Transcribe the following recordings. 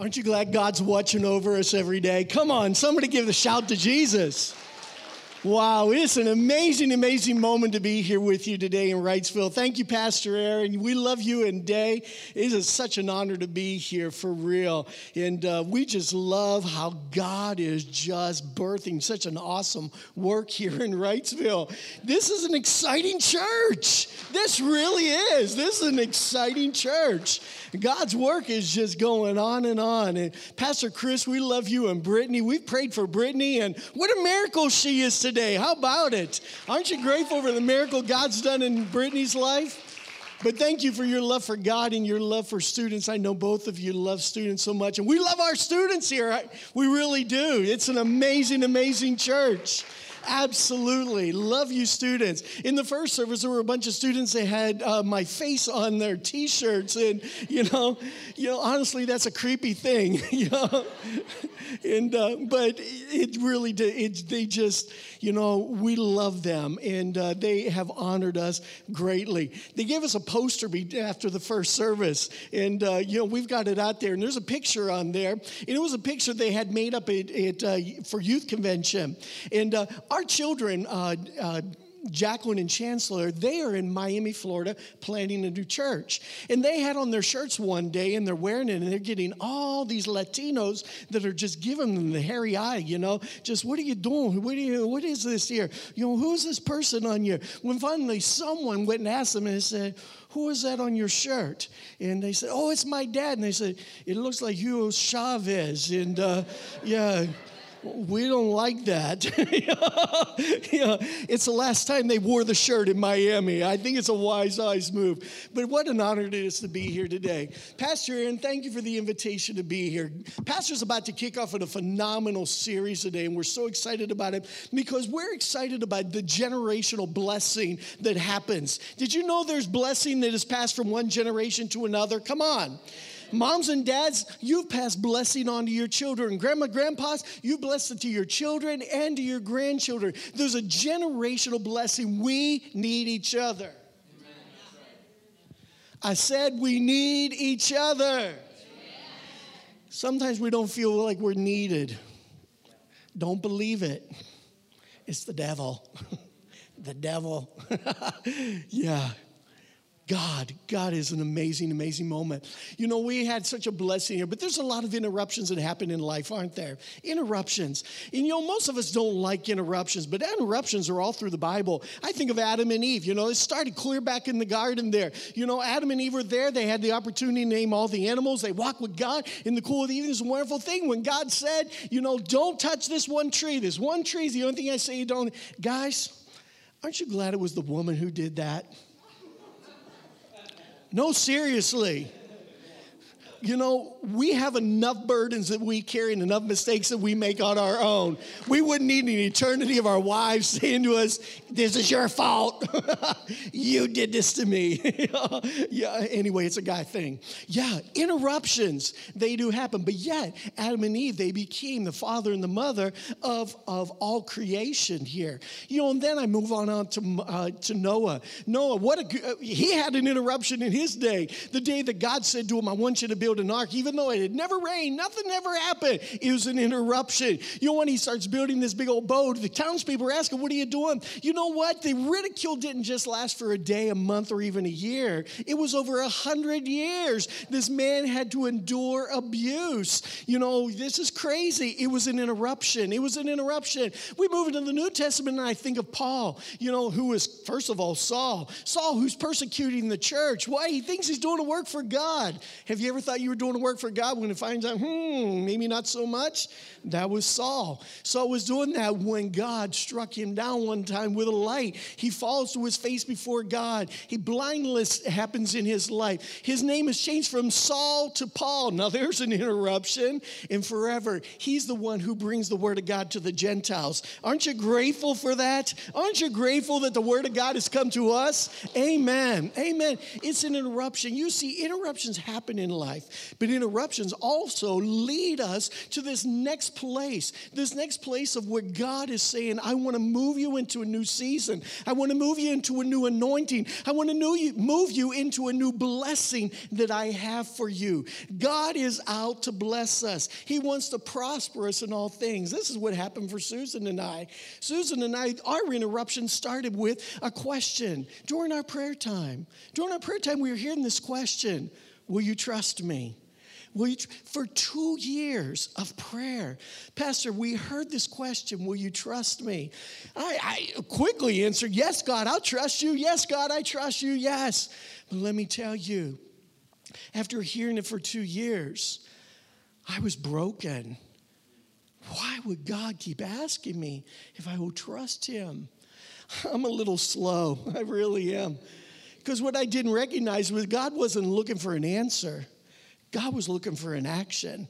Aren't you glad God's watching over us every day? Come on, somebody give a shout to Jesus. Wow, it's an amazing, amazing moment to be here with you today in Wrightsville. Thank you, Pastor Aaron. We love you and Day. It is such an honor to be here for real. And uh, we just love how God is just birthing such an awesome work here in Wrightsville. This is an exciting church. This really is. This is an exciting church. God's work is just going on and on. And Pastor Chris, we love you and Brittany. We've prayed for Brittany, and what a miracle she is today. How about it? Aren't you grateful for the miracle God's done in Brittany's life? But thank you for your love for God and your love for students. I know both of you love students so much, and we love our students here. We really do. It's an amazing, amazing church. Absolutely. Love you, students. In the first service, there were a bunch of students that had uh, my face on their t shirts. And, you know, you know, honestly, that's a creepy thing, you know. and, uh, but it really did. It, they just, you know, we love them and uh, they have honored us greatly. They gave us a poster after the first service. And, uh, you know, we've got it out there. And there's a picture on there. And it was a picture they had made up at, at uh, for youth convention. And uh, our children, uh, uh, Jacqueline and Chancellor, they are in Miami, Florida, planning a new church. And they had on their shirts one day and they're wearing it and they're getting all these Latinos that are just giving them the hairy eye, you know, just what are you doing? What, are you, what is this here? You know, who's this person on you? When finally someone went and asked them and said, who is that on your shirt? And they said, oh, it's my dad. And they said, it looks like Hugo Chavez. And uh, yeah, we don't like that. yeah, it's the last time they wore the shirt in Miami. I think it's a wise eyes move. But what an honor it is to be here today. Pastor Aaron, thank you for the invitation to be here. Pastor's about to kick off a phenomenal series today, and we're so excited about it because we're excited about the generational blessing that happens. Did you know there's blessing that is passed from one generation to another? Come on. Moms and dads, you've passed blessing on to your children. Grandma, grandpas, you blessed it to your children and to your grandchildren. There's a generational blessing. We need each other. I said we need each other. Sometimes we don't feel like we're needed. Don't believe it. It's the devil. the devil. yeah. God, God is an amazing, amazing moment. You know, we had such a blessing here, but there's a lot of interruptions that happen in life, aren't there? Interruptions. And you know, most of us don't like interruptions, but interruptions are all through the Bible. I think of Adam and Eve. You know, it started clear back in the garden there. You know, Adam and Eve were there. They had the opportunity to name all the animals. They walked with God in the cool of the evening. It's a wonderful thing when God said, you know, don't touch this one tree. This one tree is the only thing I say you don't. Guys, aren't you glad it was the woman who did that? No, seriously. You know, we have enough burdens that we carry and enough mistakes that we make on our own. We wouldn't need an eternity of our wives saying to us, This is your fault. you did this to me. yeah, anyway, it's a guy thing. Yeah, interruptions, they do happen. But yet, Adam and Eve, they became the father and the mother of, of all creation here. You know, and then I move on, on to, uh, to Noah. Noah, what a, he had an interruption in his day. The day that God said to him, I want you to build build an ark, even though it had never rained, nothing ever happened. It was an interruption. You know, when he starts building this big old boat, the townspeople are asking, What are you doing? You know what? The ridicule didn't just last for a day, a month, or even a year. It was over a hundred years. This man had to endure abuse. You know, this is crazy. It was an interruption. It was an interruption. We move into the New Testament, and I think of Paul, you know, who is, first of all, Saul. Saul, who's persecuting the church. Why? He thinks he's doing a work for God. Have you ever thought you were doing a work for God when it finds out, hmm, maybe not so much. That was Saul. Saul was doing that when God struck him down one time with a light. He falls to his face before God. He blindness happens in his life. His name is changed from Saul to Paul. Now there's an interruption. And forever, he's the one who brings the word of God to the Gentiles. Aren't you grateful for that? Aren't you grateful that the word of God has come to us? Amen. Amen. It's an interruption. You see, interruptions happen in life. But interruptions also lead us to this next place, this next place of where God is saying, I want to move you into a new season. I want to move you into a new anointing. I want to move you into a new blessing that I have for you. God is out to bless us, He wants to prosper us in all things. This is what happened for Susan and I. Susan and I, our interruption started with a question during our prayer time. During our prayer time, we were hearing this question Will you trust me? Will you, for two years of prayer, Pastor, we heard this question Will you trust me? I, I quickly answered, Yes, God, I'll trust you. Yes, God, I trust you. Yes. But let me tell you, after hearing it for two years, I was broken. Why would God keep asking me if I will trust Him? I'm a little slow. I really am. Because what I didn't recognize was God wasn't looking for an answer, God was looking for an action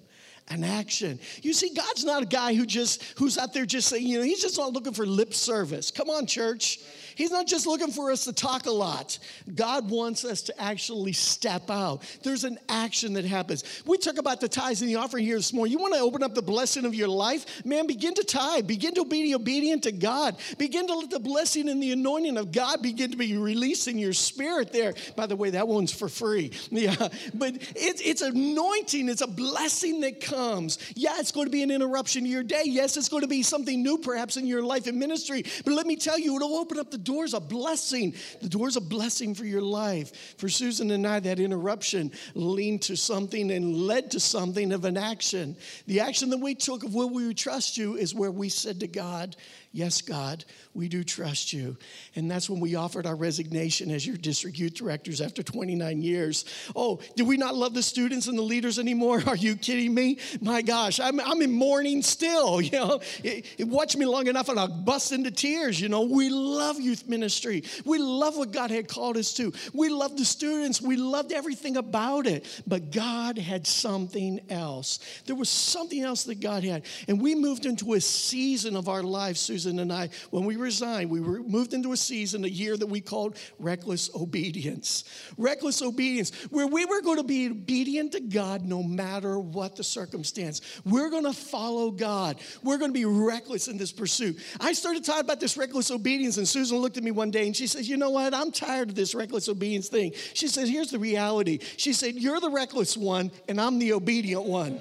an action. You see, God's not a guy who just who's out there just saying, you know, he's just not looking for lip service. Come on, church. He's not just looking for us to talk a lot. God wants us to actually step out. There's an action that happens. We talk about the tithes and the offering here this morning. You want to open up the blessing of your life? Man, begin to tithe. Begin to be obedient to God. Begin to let the blessing and the anointing of God begin to be released in your spirit there. By the way, that one's for free. Yeah. But it's, it's anointing, it's a blessing that comes. Yeah, it's going to be an interruption to your day. Yes, it's going to be something new perhaps in your life and ministry. But let me tell you, it'll open up the door's a blessing. The door's a blessing for your life. For Susan and I, that interruption leaned to something and led to something of an action. The action that we took of will we trust you is where we said to God, Yes, God, we do trust you. And that's when we offered our resignation as your district youth directors after 29 years. Oh, do we not love the students and the leaders anymore? Are you kidding me? My gosh, I'm, I'm in mourning still. You know, it, it, watch me long enough and I'll bust into tears. You know, we love youth ministry. We love what God had called us to. We loved the students. We loved everything about it. But God had something else. There was something else that God had. And we moved into a season of our lives, Susan Susan and I, when we resigned, we were moved into a season, a year that we called reckless obedience. Reckless obedience, where we were going to be obedient to God no matter what the circumstance. We're going to follow God. We're going to be reckless in this pursuit. I started talking about this reckless obedience, and Susan looked at me one day and she says, You know what? I'm tired of this reckless obedience thing. She said, Here's the reality. She said, You're the reckless one, and I'm the obedient one.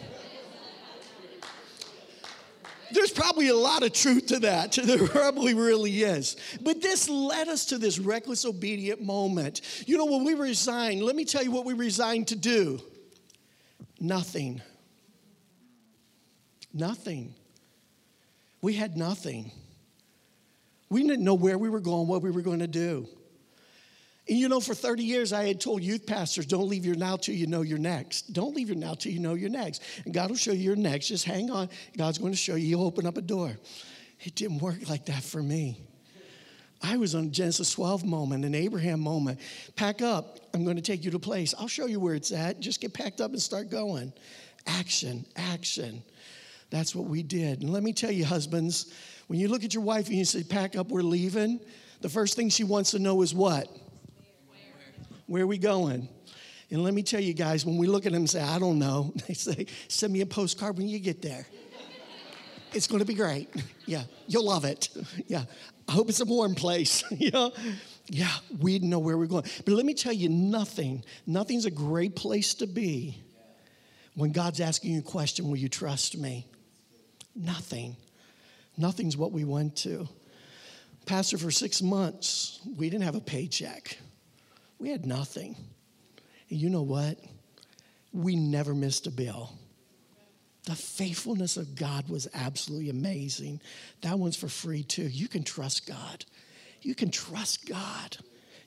There's probably a lot of truth to that. There probably really is. But this led us to this reckless, obedient moment. You know, when we resigned, let me tell you what we resigned to do nothing. Nothing. We had nothing. We didn't know where we were going, what we were going to do. And you know, for 30 years, I had told youth pastors, don't leave your now till you know your next. Don't leave your now till you know your next. And God will show you your next. Just hang on. God's going to show you. He'll open up a door. It didn't work like that for me. I was on Genesis 12 moment, an Abraham moment. Pack up. I'm going to take you to a place. I'll show you where it's at. Just get packed up and start going. Action, action. That's what we did. And let me tell you, husbands, when you look at your wife and you say, pack up, we're leaving, the first thing she wants to know is what? Where are we going? And let me tell you guys, when we look at them and say, I don't know, they say, send me a postcard when you get there. it's going to be great. Yeah, you'll love it. Yeah, I hope it's a warm place. yeah. Yeah, we didn't know where we're going. But let me tell you, nothing, nothing's a great place to be when God's asking you a question, will you trust me? Nothing. Nothing's what we went to. Pastor, for six months, we didn't have a paycheck. We had nothing. And you know what? We never missed a bill. The faithfulness of God was absolutely amazing. That one's for free too. You can trust God. You can trust God.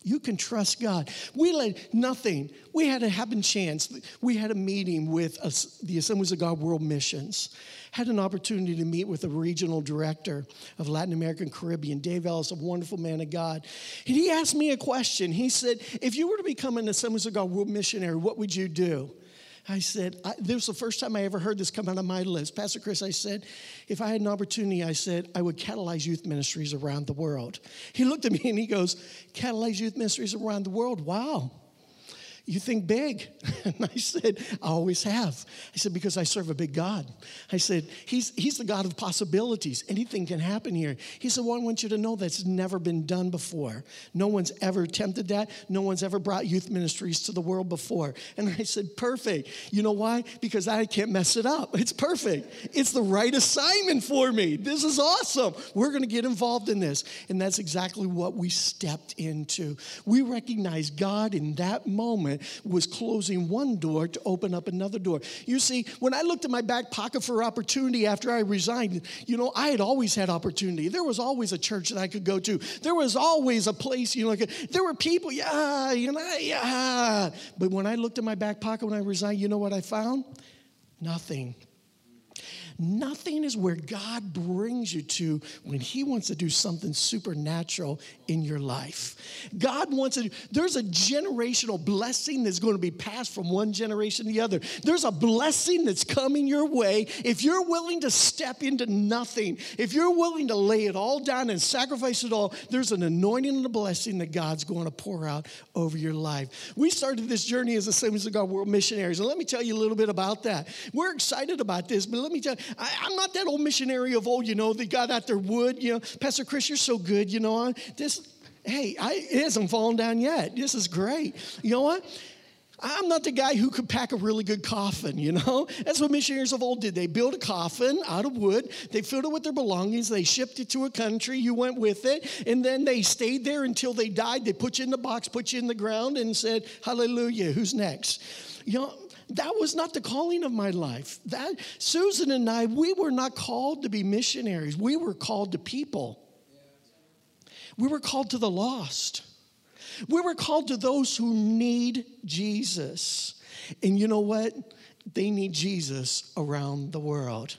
You can trust God. We let nothing. We had a happen chance. We had a meeting with us, the Assemblies of God World Missions. Had an opportunity to meet with a regional director of Latin American Caribbean, Dave Ellis, a wonderful man of God. And he asked me a question. He said, If you were to become an Assemblies of God World missionary, what would you do? I said, I, this was the first time I ever heard this come out of my lips. Pastor Chris, I said, if I had an opportunity, I said, I would catalyze youth ministries around the world. He looked at me and he goes, catalyze youth ministries around the world? Wow. You think big. And I said, I always have. I said, because I serve a big God. I said, he's, he's the God of possibilities. Anything can happen here. He said, Well, I want you to know that's never been done before. No one's ever attempted that. No one's ever brought youth ministries to the world before. And I said, Perfect. You know why? Because I can't mess it up. It's perfect. It's the right assignment for me. This is awesome. We're going to get involved in this. And that's exactly what we stepped into. We recognized God in that moment was closing one door to open up another door. You see, when I looked at my back pocket for opportunity after I resigned, you know, I had always had opportunity. There was always a church that I could go to. There was always a place, you know, like there were people, yeah, you know, yeah. But when I looked at my back pocket when I resigned, you know what I found? Nothing. Nothing is where God brings you to when He wants to do something supernatural in your life. God wants to, there's a generational blessing that's going to be passed from one generation to the other. There's a blessing that's coming your way. If you're willing to step into nothing, if you're willing to lay it all down and sacrifice it all, there's an anointing and a blessing that God's going to pour out over your life. We started this journey as the Assemblies of God World Missionaries, and let me tell you a little bit about that. We're excited about this, but let me tell you, I, am not that old missionary of old, you know, that got out their wood. You know, Pastor Chris, you're so good, you know. I, This, hey, I, it hasn't fallen down yet. This is great. You know what? I'm not the guy who could pack a really good coffin, you know? That's what missionaries of old did. They built a coffin out of wood, they filled it with their belongings, they shipped it to a country, you went with it, and then they stayed there until they died. They put you in the box, put you in the ground, and said, Hallelujah, who's next? You know, that was not the calling of my life. That Susan and I, we were not called to be missionaries. We were called to people. We were called to the lost. We were called to those who need Jesus. And you know what? They need Jesus around the world.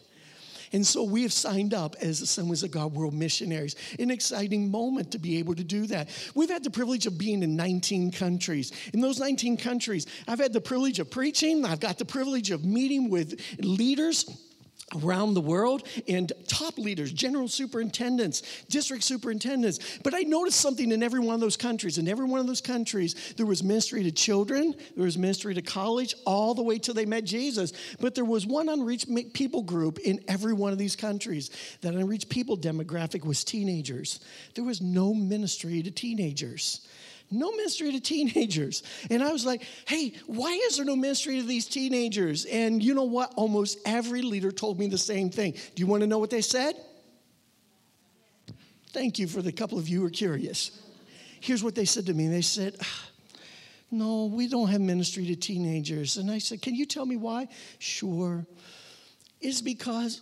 And so we have signed up as the Assemblies of God World Missionaries. An exciting moment to be able to do that. We've had the privilege of being in 19 countries. In those 19 countries, I've had the privilege of preaching, I've got the privilege of meeting with leaders around the world and top leaders, general superintendents, district superintendents. But I noticed something in every one of those countries. In every one of those countries, there was ministry to children, there was ministry to college, all the way till they met Jesus. But there was one unreached people group in every one of these countries. That unreached people demographic was teenagers. There was no ministry to teenagers no ministry to teenagers. And I was like, hey, why is there no ministry to these teenagers? And you know what? Almost every leader told me the same thing. Do you want to know what they said? Thank you for the couple of you who are curious. Here's what they said to me they said, ah, no, we don't have ministry to teenagers. And I said, Can you tell me why? Sure. It's because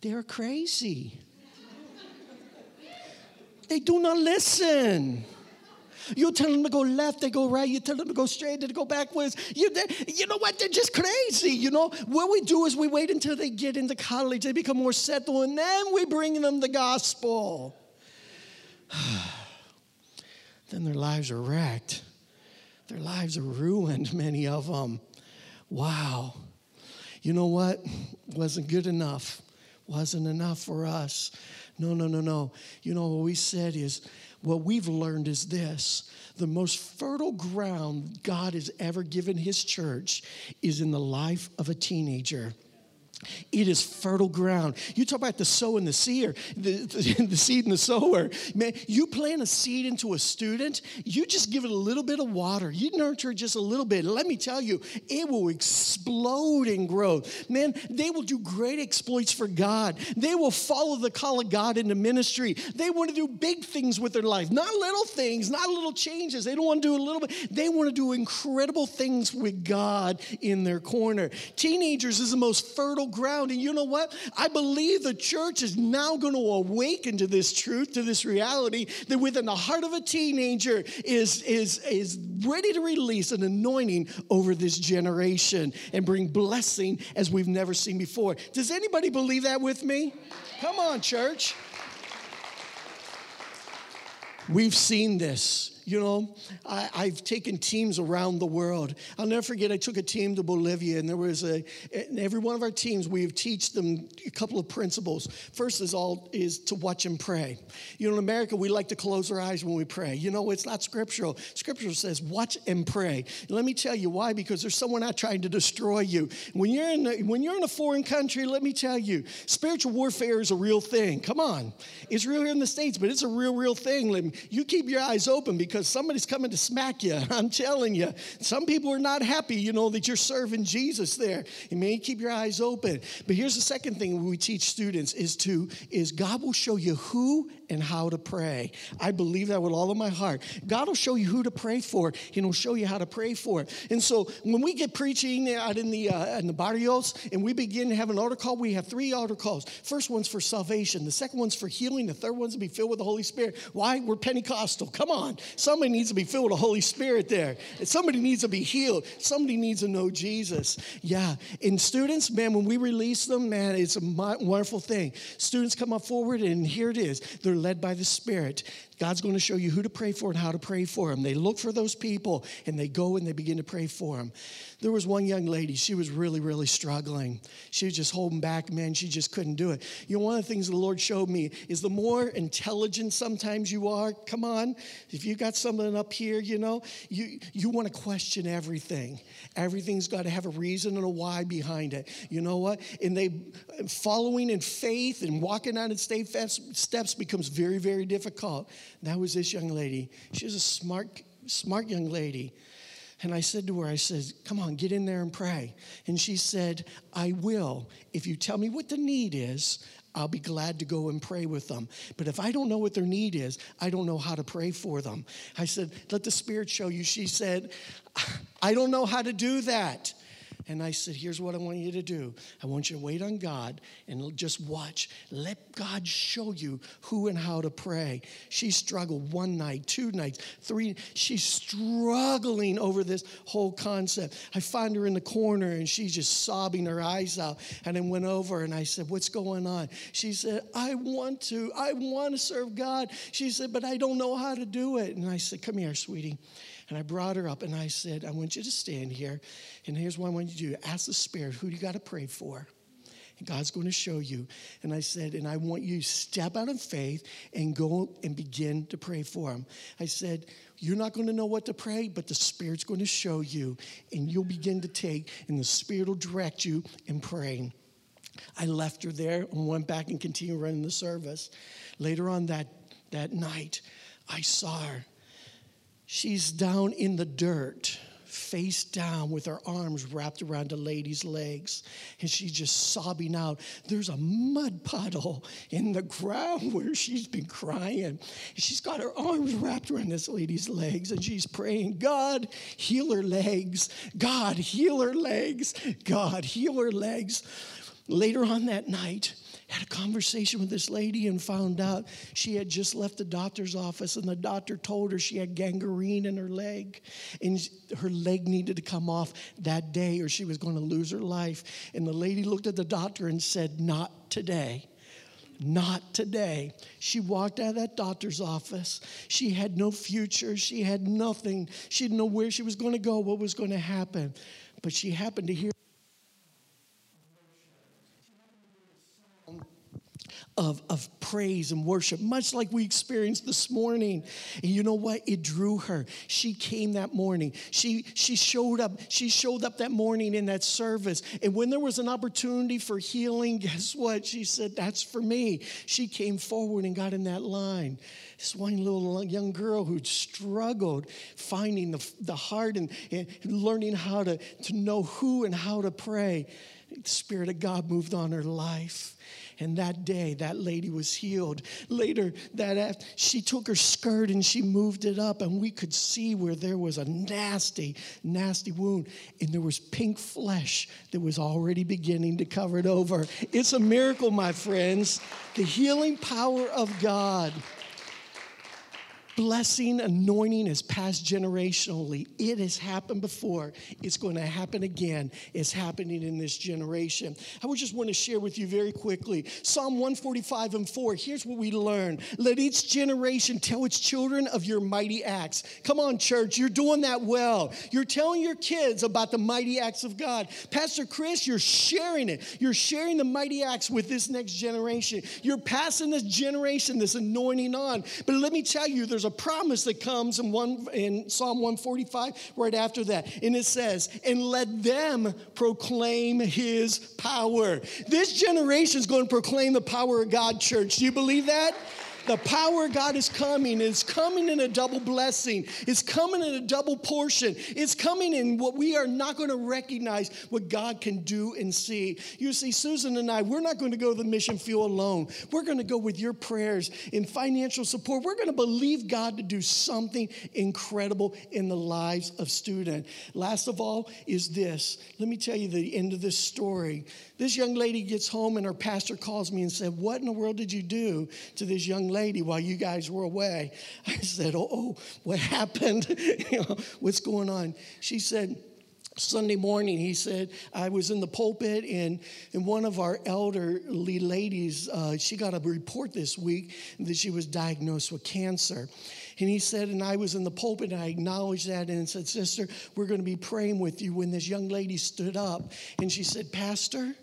they're crazy. They do not listen. You tell them to go left, they go right. You tell them to go straight, they go backwards. You, they, you know what? They're just crazy. You know what we do is we wait until they get into college, they become more settled, and then we bring them the gospel. then their lives are wrecked. Their lives are ruined. Many of them. Wow. You know what? Wasn't good enough. Wasn't enough for us. No, no, no, no. You know, what we said is, what we've learned is this the most fertile ground God has ever given his church is in the life of a teenager. It is fertile ground. You talk about the sower and the seer, the, the, the, seed and the sower. Man, you plant a seed into a student, you just give it a little bit of water. You nurture it just a little bit. Let me tell you, it will explode in growth. Man, they will do great exploits for God. They will follow the call of God into ministry. They want to do big things with their life, not little things, not little changes. They don't want to do a little bit. They want to do incredible things with God in their corner. Teenagers is the most fertile ground. And you know what? I believe the church is now going to awaken to this truth, to this reality that within the heart of a teenager is, is, is ready to release an anointing over this generation and bring blessing as we've never seen before. Does anybody believe that with me? Come on, church. We've seen this You know, I, I've taken teams around the world. I'll never forget, I took a team to Bolivia, and there was a, in every one of our teams, we have teach them a couple of principles. First is all is to watch and pray. You know, in America, we like to close our eyes when we pray. You know, it's not scriptural. Scripture says watch and pray. And let me tell you why, because there's someone out trying to destroy you. When you're in a, when you're in a foreign country, let me tell you, spiritual warfare is a real thing. Come on. It's real here in the States, but it's a real, real thing. You keep your eyes open because somebody's coming to smack you. I'm telling you. Some people are not happy, you know, that you're serving Jesus there. You may keep your eyes open. But here's the second thing we teach students is to is God will show you who and how to pray. I believe that with all of my heart. God will show you who to pray for, He'll show you how to pray for it. And so when we get preaching out in the uh, in the barrios and we begin to have an altar call, we have three altar calls. First one's for salvation, the second one's for healing, the third one's to be filled with the Holy Spirit. Why? We're Pentecostal. Come on. Somebody needs to be filled with the Holy Spirit there. Somebody needs to be healed. Somebody needs to know Jesus. Yeah. And students, man, when we release them, man, it's a wonderful thing. Students come up forward, and here it is. They're led by the Spirit. God's going to show you who to pray for and how to pray for them. They look for those people and they go and they begin to pray for them. There was one young lady, she was really, really struggling. She was just holding back, man, she just couldn't do it. You know, one of the things the Lord showed me is the more intelligent sometimes you are, come on, if you got something up here, you know, you, you want to question everything. Everything's got to have a reason and a why behind it. You know what? And they, following in faith and walking out in steps becomes very, very difficult. That was this young lady. She was a smart, smart young lady. And I said to her, I said, Come on, get in there and pray. And she said, I will. If you tell me what the need is, I'll be glad to go and pray with them. But if I don't know what their need is, I don't know how to pray for them. I said, Let the Spirit show you. She said, I don't know how to do that. And I said, Here's what I want you to do I want you to wait on God and just watch. Let God show you who and how to pray. She struggled one night, two nights, three. She's struggling over this whole concept. I find her in the corner and she's just sobbing her eyes out. And I went over and I said, What's going on? She said, I want to. I want to serve God. She said, But I don't know how to do it. And I said, Come here, sweetie. And I brought her up and I said, I want you to stand here. And here's what I want you to do ask the Spirit, who do you got to pray for? And God's going to show you. And I said, and I want you to step out of faith and go and begin to pray for him. I said, you're not going to know what to pray, but the Spirit's going to show you, and you'll begin to take, and the Spirit will direct you in praying. I left her there and went back and continued running the service. Later on that, that night, I saw her She's down in the dirt, face down, with her arms wrapped around a lady's legs, and she's just sobbing out. There's a mud puddle in the ground where she's been crying. She's got her arms wrapped around this lady's legs, and she's praying, God, heal her legs. God, heal her legs. God, heal her legs. Later on that night, had a conversation with this lady and found out she had just left the doctor's office and the doctor told her she had gangrene in her leg and her leg needed to come off that day or she was going to lose her life and the lady looked at the doctor and said not today not today. She walked out of that doctor's office. She had no future. She had nothing. She didn't know where she was going to go, what was going to happen. But she happened to hear of, of praise and worship, much like we experienced this morning. And you know what? It drew her. She came that morning. She, she showed up. She showed up that morning in that service. And when there was an opportunity for healing, guess what? She said, That's for me. She came forward and got in that line. This one little young girl who struggled finding the, the heart and, and learning how to, to know who and how to pray. The Spirit of God moved on her life. And that day, that lady was healed. Later, that after, she took her skirt and she moved it up, and we could see where there was a nasty, nasty wound, and there was pink flesh that was already beginning to cover it over. It's a miracle, my friends. The healing power of God. Blessing, anointing is passed generationally. It has happened before. It's going to happen again. It's happening in this generation. I would just want to share with you very quickly Psalm 145 and 4. Here's what we learn Let each generation tell its children of your mighty acts. Come on, church, you're doing that well. You're telling your kids about the mighty acts of God. Pastor Chris, you're sharing it. You're sharing the mighty acts with this next generation. You're passing this generation, this anointing on. But let me tell you, there's there's a promise that comes in, one, in Psalm 145 right after that. And it says, And let them proclaim his power. This generation is going to proclaim the power of God, church. Do you believe that? The power of God is coming. It's coming in a double blessing. It's coming in a double portion. It's coming in what we are not going to recognize what God can do and see. You see, Susan and I, we're not going to go to the mission field alone. We're going to go with your prayers and financial support. We're going to believe God to do something incredible in the lives of students. Last of all is this. Let me tell you the end of this story. This young lady gets home and her pastor calls me and said, What in the world did you do to this young lady while you guys were away? I said, Oh, oh what happened? you know, what's going on? She said, Sunday morning, he said, I was in the pulpit, and, and one of our elderly ladies, uh, she got a report this week that she was diagnosed with cancer. And he said, and I was in the pulpit and I acknowledged that and said, Sister, we're going to be praying with you. When this young lady stood up and she said, Pastor,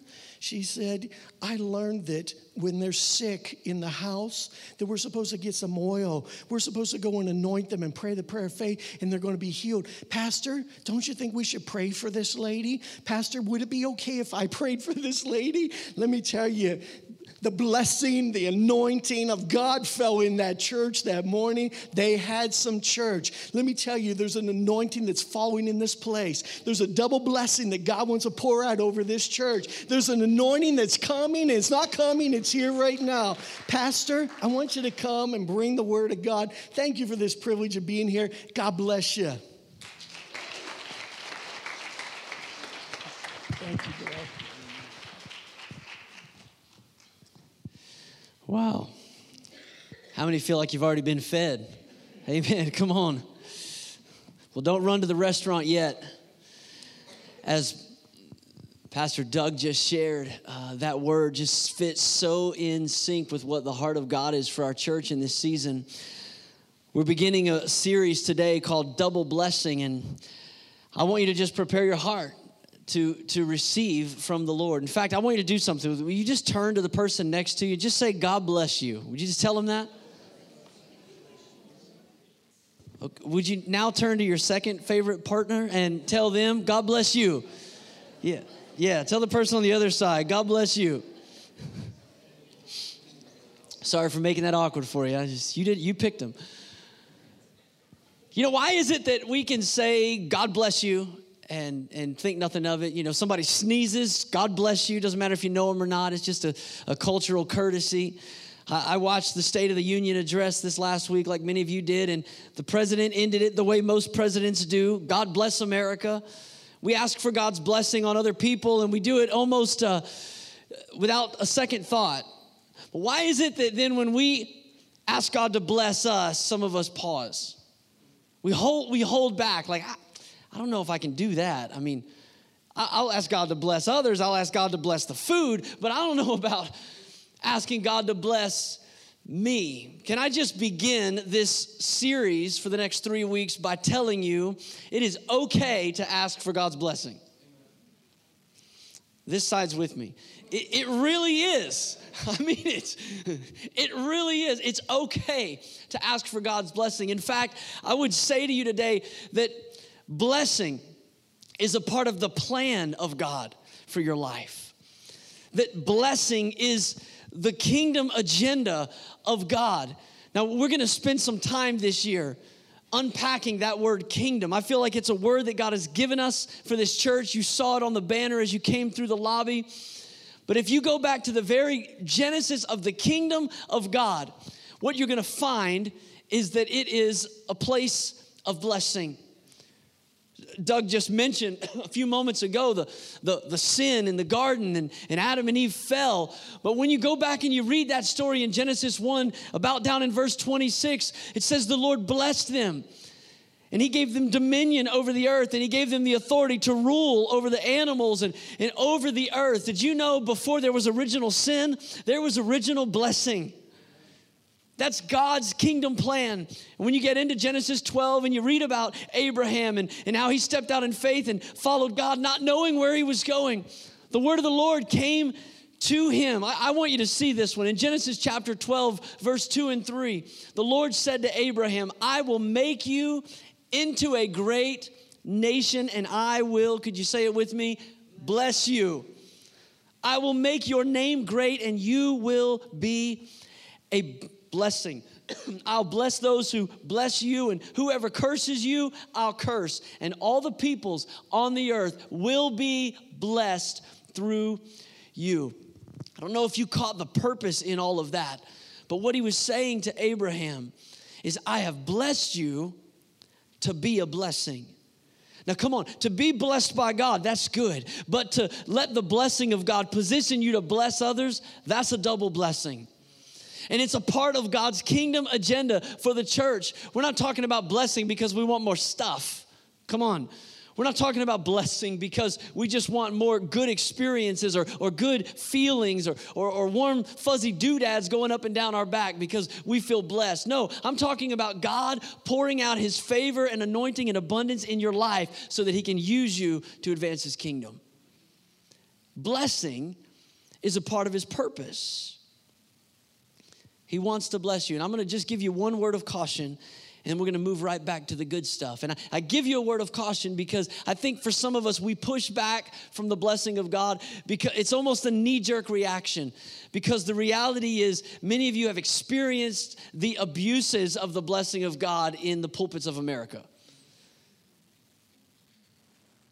she said, I learned that when they're sick in the house, that we're supposed to get some oil. We're supposed to go and anoint them and pray the prayer of faith, and they're going to be healed. Pastor, don't you think we should pray for this lady? Pastor, would it be okay if I prayed for this lady? Let me tell you, the blessing, the anointing of God fell in that church that morning. They had some church. Let me tell you, there's an anointing that's falling in this place. There's a double blessing that God wants to pour out over this church. There's an anointing that's coming. It's not coming, it's here right now. Pastor, I want you to come and bring the word of God. Thank you for this privilege of being here. God bless you. Thank you, girl. Wow. How many feel like you've already been fed? Amen. Come on. Well, don't run to the restaurant yet. As Pastor Doug just shared, uh, that word just fits so in sync with what the heart of God is for our church in this season. We're beginning a series today called Double Blessing, and I want you to just prepare your heart to, to receive from the Lord. In fact, I want you to do something. Will you just turn to the person next to you? Just say, God bless you. Would you just tell them that? Okay. Would you now turn to your second favorite partner and tell them, God bless you? Yeah, yeah. Tell the person on the other side, God bless you. Sorry for making that awkward for you. I just you did you picked them. You know why is it that we can say God bless you and, and think nothing of it. You know, somebody sneezes, God bless you, doesn't matter if you know them or not, it's just a, a cultural courtesy. I, I watched the State of the Union address this last week, like many of you did, and the president ended it the way most presidents do God bless America. We ask for God's blessing on other people, and we do it almost uh, without a second thought. But why is it that then when we ask God to bless us, some of us pause? We hold, we hold back, like, I don't know if I can do that. I mean, I'll ask God to bless others, I'll ask God to bless the food, but I don't know about asking God to bless me. Can I just begin this series for the next three weeks by telling you it is okay to ask for God's blessing? This side's with me. It, it really is. I mean, it's, it really is. It's okay to ask for God's blessing. In fact, I would say to you today that Blessing is a part of the plan of God for your life. That blessing is the kingdom agenda of God. Now, we're gonna spend some time this year unpacking that word kingdom. I feel like it's a word that God has given us for this church. You saw it on the banner as you came through the lobby. But if you go back to the very genesis of the kingdom of God, what you're gonna find is that it is a place of blessing Doug just mentioned a few moments ago the, the, the sin in the garden and, and Adam and Eve fell. But when you go back and you read that story in Genesis 1, about down in verse 26, it says, The Lord blessed them. And he gave them dominion over the earth, and he gave them the authority to rule over the animals and, and over the earth. Did you know before there was original sin, there was original blessing? That's God's kingdom plan. When you get into Genesis 12 and you read about Abraham and, and how he stepped out in faith and followed God, not knowing where he was going, the word of the Lord came to him. I, I, want you to see this one. In Genesis chapter 12, verse 2 and 3, the Lord said to Abraham, I will make you into a great nation, and I will, could you say it with me? Bless you. I will make your name great, and you will be a blessing. I'll bless those who bless you, and whoever curses you, I'll curse. And all the peoples on the earth will be blessed through you. I don't know if you caught the purpose in all of that, but what he was saying to Abraham is, I have blessed you to be a blessing. Now, come on, to be blessed by God, that's good. But to let the blessing of God position you to bless others, that's a double blessing and it's a part of God's kingdom agenda for the church. We're not talking about blessing because we want more stuff. Come on. We're not talking about blessing because we just want more good experiences or, or good feelings or, or, or warm, fuzzy doodads going up and down our back because we feel blessed. No, I'm talking about God pouring out his favor and anointing and abundance in your life so that he can use you to advance his kingdom. Blessing is a part of his purpose. He wants to bless you. And I'm going to just give you one word of caution and we're going to move right back to the good stuff. And I, I, give you a word of caution because I think for some of us, we push back from the blessing of God because it's almost a knee jerk reaction. Because the reality is, many of you have experienced the abuses of the blessing of God in the pulpits of America.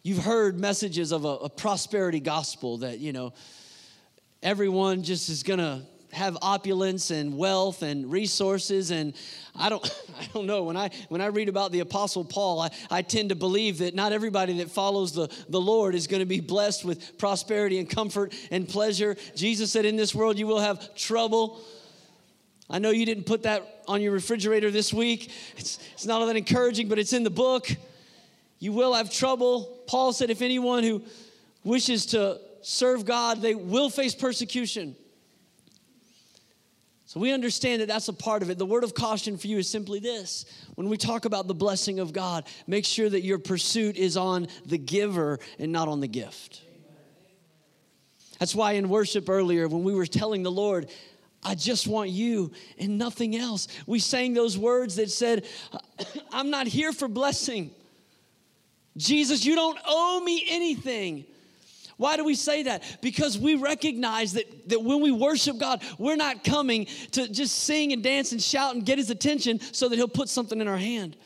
You've heard messages of a, a prosperity gospel that, you know, everyone just is going to have opulence and wealth and resources and i don't i don't know. When i when i read about the apostle paul i, I tend to believe that not everybody that follows the, the lord is going to be blessed with prosperity and comfort and pleasure. Jesus said in this world you will have trouble. I know you didn't put that on your refrigerator this week. It's, it's not all that encouraging but it's in the book. You will have trouble. Paul said if anyone who wishes to serve god they will face persecution so we understand that that's a part of it. The word of caution for you is simply this. When we talk about the blessing of God, make sure that your pursuit is on the giver and not on the gift. That's why in worship earlier, when we were telling the Lord, I just want you and nothing else, we sang those words that said, I'm not here for blessing. Jesus, you don't owe me anything. Why do we say that? Because we recognize that, that when we worship God, we're not coming to just sing and dance and shout and get his attention so that he'll put something in our hand.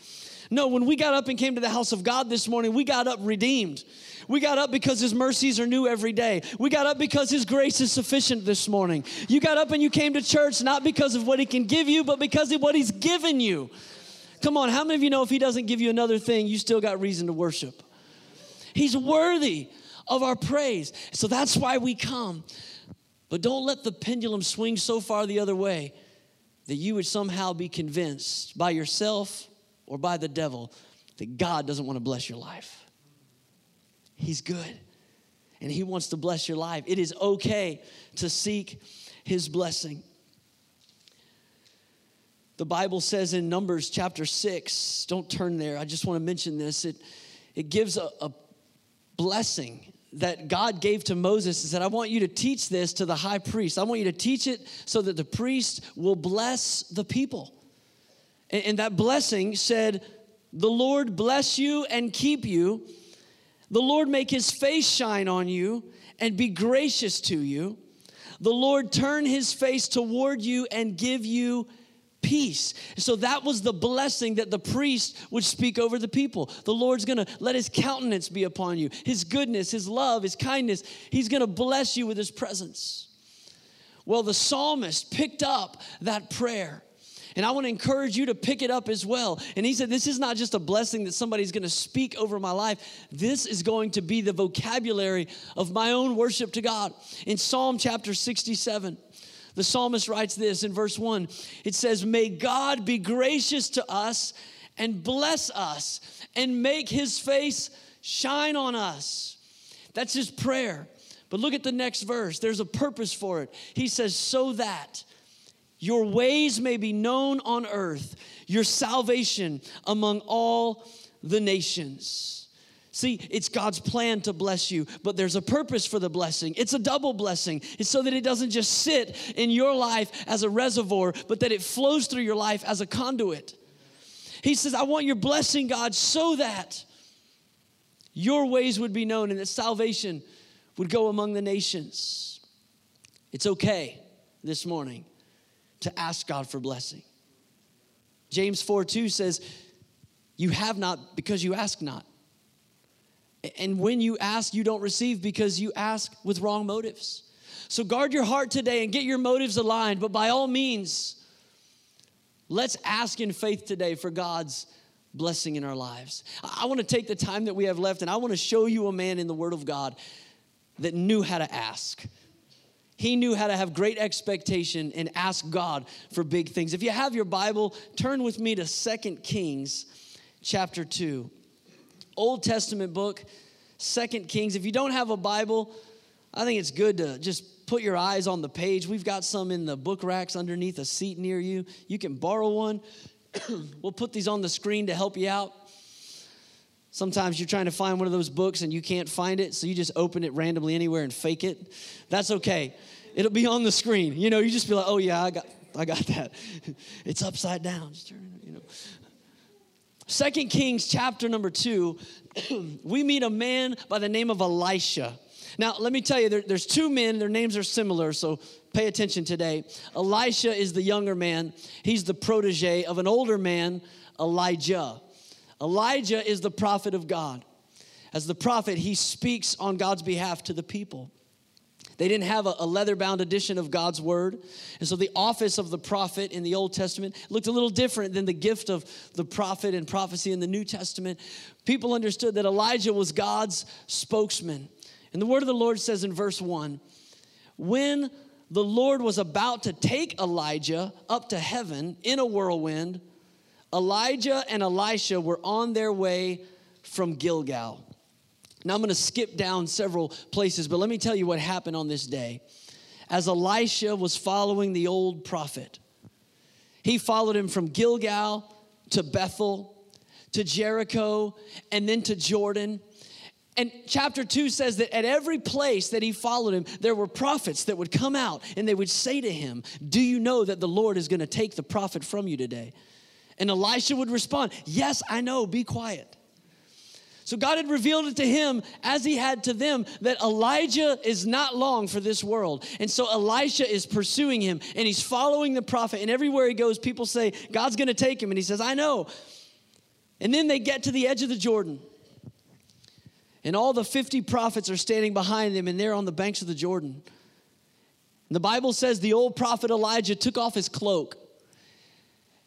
No, when we got up and came to the house of God this morning, we got up redeemed. We got up because His mercies are new every day. We got up because His grace is sufficient this morning. You got up and you came to church not because of what He can give you, but because of what He's given you. Come on, how many of you know if He doesn't give you another thing, you still got reason to worship? He's worthy of our praise. So that's why we come. But don't let the pendulum swing so far the other way that you would somehow be convinced by yourself or by the devil that God doesn't want to bless your life. He's good and He wants to bless your life. It is okay to seek His blessing. The Bible says in Numbers chapter 6, don't turn there, I just want to mention this. It, it gives a, a blessing that God gave to Moses and said, I want you to teach this to the high priest. I want you to teach it so that the priest will bless the people. And, and that blessing said, The Lord bless you and keep you. The Lord make his face shine on you and be gracious to you. The Lord turn his face toward you and give you peace. So that was the blessing that the priest would speak over the people. The Lord's gonna let his countenance be upon you, his goodness, his love, his kindness. He's gonna bless you with his presence. Well, the psalmist picked up that prayer And I want to encourage you to pick it up as well. And he said, This is not just a blessing that somebody's going to speak over my life. This is going to be the vocabulary of my own worship to God. In Psalm chapter 67, the psalmist writes this in verse 1 it says, May God be gracious to us and bless us and make his face shine on us. That's his prayer. But look at the next verse. There's a purpose for it. He says, So that your ways may be known on earth, your salvation among all the nations. See, it's God's plan to bless you, but there's a purpose for the blessing. It's a double blessing. It's so that it doesn't just sit in your life as a reservoir, but that it flows through your life as a conduit. He says, I want your blessing, God, so that your ways would be known and that salvation would go among the nations. It's okay this morning to ask God for blessing. James 4 2 says, You have not because you ask not. And when you ask, you don't receive because you ask with wrong motives. So guard your heart today and get your motives aligned. But by all means, let's ask in faith today for God's blessing in our lives. I want to take the time that we have left and I want to show you a man in the Word of God that knew how to ask. He knew how to have great expectation and ask God for big things. If you have your Bible, turn with me to Second Kings chapter 2. Old Testament book, Second Kings. If you don't have a Bible, I think it's good to just put your eyes on the page. We've got some in the book racks underneath a seat near you. You can borrow one. we'll put these on the screen to help you out. Sometimes you're trying to find one of those books and you can't find it, so you just open it randomly anywhere and fake it. That's okay. It'll be on the screen. You know, you just be like, "Oh yeah, I got I got that." it's upside down. Just turn it. Second Kings chapter number 2, we meet a man by the name of Elisha. Now, let me tell you, there, there's two men, their names are similar, so pay attention today. Elisha is the younger man, he's the protege of an older man, Elijah. Elijah is the prophet of God. As the prophet, he speaks on God's behalf to the people. They didn't have a, leather bound edition of God's word. And so the office of the prophet in the Old Testament looked a little different than the gift of the prophet and prophecy in the New Testament. People understood that Elijah was God's spokesman. And the word of the Lord says in verse 1 when the Lord was about to take Elijah up to heaven in a whirlwind, Elijah and Elisha were on their way from Gilgal. Now I'm going to skip down several places, but let me tell you what happened on this day. As Elisha was following the old prophet, he followed him from Gilgal to Bethel to Jericho and then to Jordan. And chapter 2 says that at every place that he followed him, there were prophets that would come out and they would say to him, Do you know that the Lord is going to take the prophet from you today? And Elisha would respond, Yes, I know, be quiet. So God had revealed it to him as he had to them that Elijah is not long for this world. And so Elisha is pursuing him and he's following the prophet. And everywhere he goes, people say, God's going to take him. And he says, I know. And then they get to the edge of the Jordan. And all the 50 prophets are standing behind them and they're on the banks of the Jordan. And the Bible says the old prophet Elijah took off his cloak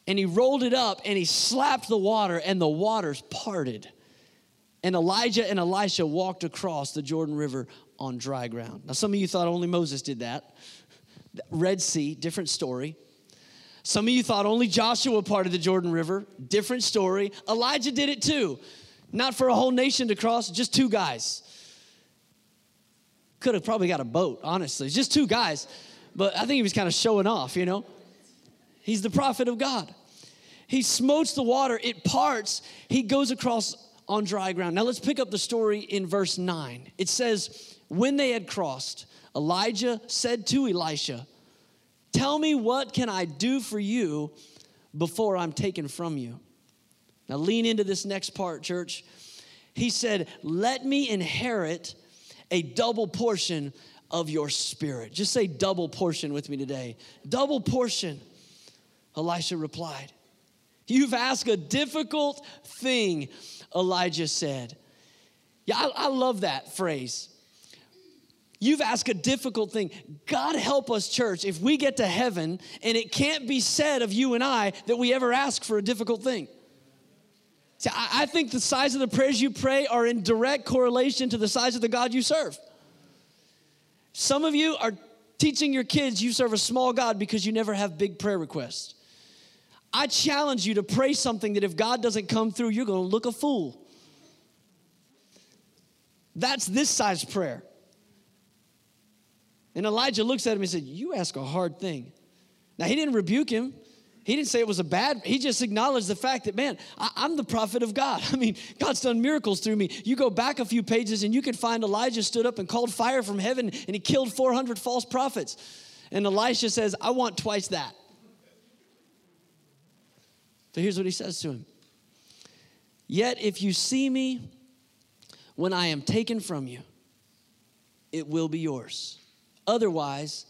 and he rolled it up and he slapped the water, and the waters parted. And Elijah and Elisha walked across the Jordan River on dry ground. Now, some of you thought only Moses did that. Red Sea, different story. Some of you thought only Joshua parted the Jordan River, different story. Elijah did it too. Not for a whole nation to cross, just two guys. Could have probably got a boat, honestly. Just two guys. But I think he was kind of showing off, you know? He's the prophet of God. He smotes the water, it parts, he goes across on dry ground. Now let's pick up the story in verse 9. It says, When they had crossed, Elijah said to Elisha, Tell me what can I do for you before I'm taken from you? Now lean into this next part, church. He said, Let me inherit a double portion of your spirit. Just say double portion with me today. Double portion. Elisha replied, You've asked a difficult thing, Elijah said. Yeah, I, I love that phrase. You've asked a difficult thing. God help us, church, if we get to heaven and it can't be said of you and I that we ever ask for a difficult thing. See, I, I think the size of the prayers you pray are in direct correlation to the size of the God you serve. Some of you are teaching your kids you serve a small God because you never have big prayer requests. I challenge you to pray something that if God doesn't come through, you're going to look a fool. That's this size prayer. And Elijah looks at him and said, You ask a hard thing. Now, he didn't rebuke him. He didn't say it was a bad, he just acknowledged the fact that, man, I, am the prophet of God. I mean, God's done miracles through me. You go back a few pages and you can find Elijah stood up and called fire from heaven and he killed 400 false prophets. And Elisha says, I want twice that. So here's what he says to him Yet if you see me when I am taken from you, it will be yours. Otherwise,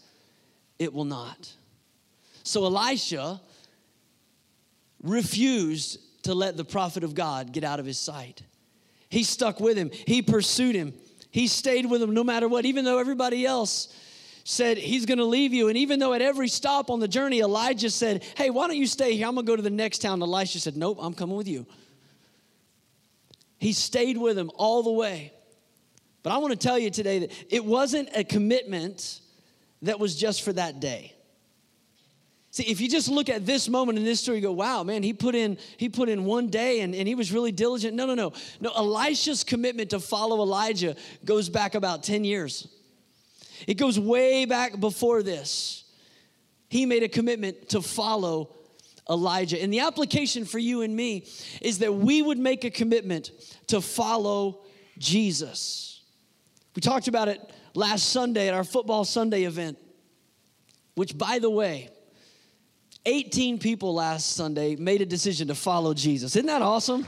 it will not. So Elisha refused to let the prophet of God get out of his sight. He stuck with him, he pursued him, he stayed with him no matter what, even though everybody else said he's going to leave you. And even though at every stop on the journey, Elijah said, Hey, why don't you stay here? I'm going to go to the next town. Elisha said, Nope, I'm coming with you. He stayed with him all the way. But I want to tell you today that it wasn't a commitment that was just for that day. See, if you just look at this moment in this story, you go, wow, man, he put in, he put in one day and, and he was really diligent. No, no, no. No, Elisha's commitment to follow Elijah goes back about 10 years. It goes way back before this. He made a commitment to follow Elijah. And the application for you and me is that we would make a commitment to follow Jesus. We talked about it last Sunday at our football Sunday event, which, by the way, 18 people last Sunday made a decision to follow Jesus. Isn't that awesome?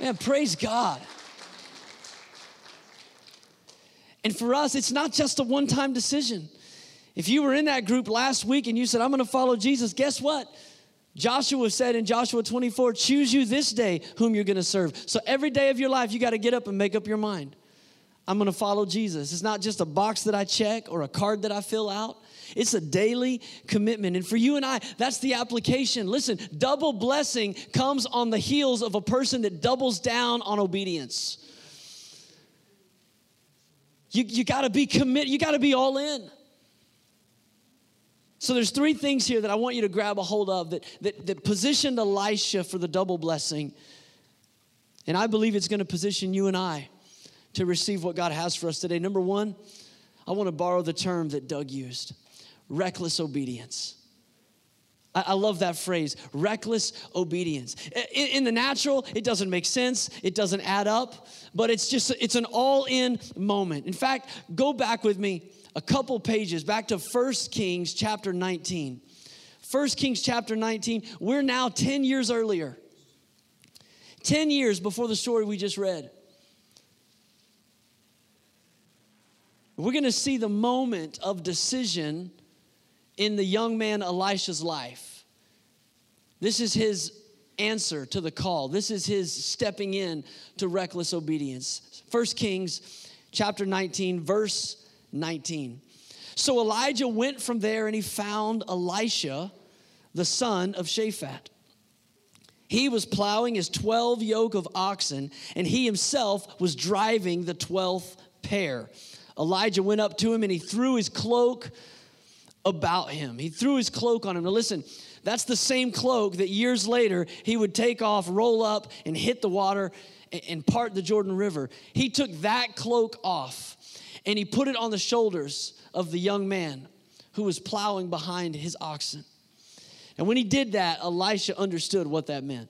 Man, praise God. And for us, it's not just a one time decision. If you were in that group last week and you said, I'm gonna follow Jesus, guess what? Joshua said in Joshua 24, choose you this day whom you're gonna serve. So every day of your life, you gotta get up and make up your mind. I'm gonna follow Jesus. It's not just a box that I check or a card that I fill out. It's a daily commitment. And for you and I, that's the application. Listen, double blessing comes on the heels of a person that doubles down on obedience. You, you gotta be committed, you gotta be all in. So there's three things here that I want you to grab a hold of that, that, that positioned Elisha for the double blessing. And I believe it's gonna position you and I to receive what God has for us today. Number one, I wanna borrow the term that Doug used reckless obedience. I, love that phrase, reckless obedience. In, the natural, it doesn't make sense, it doesn't add up, but it's just, it's an all in moment. In fact, go back with me a couple pages, back to First Kings chapter 19. First Kings chapter 19, we're now 10 years earlier. 10 years before the story we just read. We're gonna see the moment of decision in the young man Elisha's life. This is his answer to the call. This is his stepping in to reckless obedience. First Kings chapter 19 verse 19. So Elijah went from there and he found Elisha, the son of Shaphat. He was plowing his 12 yoke of oxen and he himself was driving the 12th pair. Elijah went up to him and he threw his cloak about him. He threw his cloak on him. Now, listen, that's the same cloak that years later he would take off, roll up, and hit the water and part the Jordan River. He took that cloak off and he put it on the shoulders of the young man who was plowing behind his oxen. And when he did that, Elisha understood what that meant.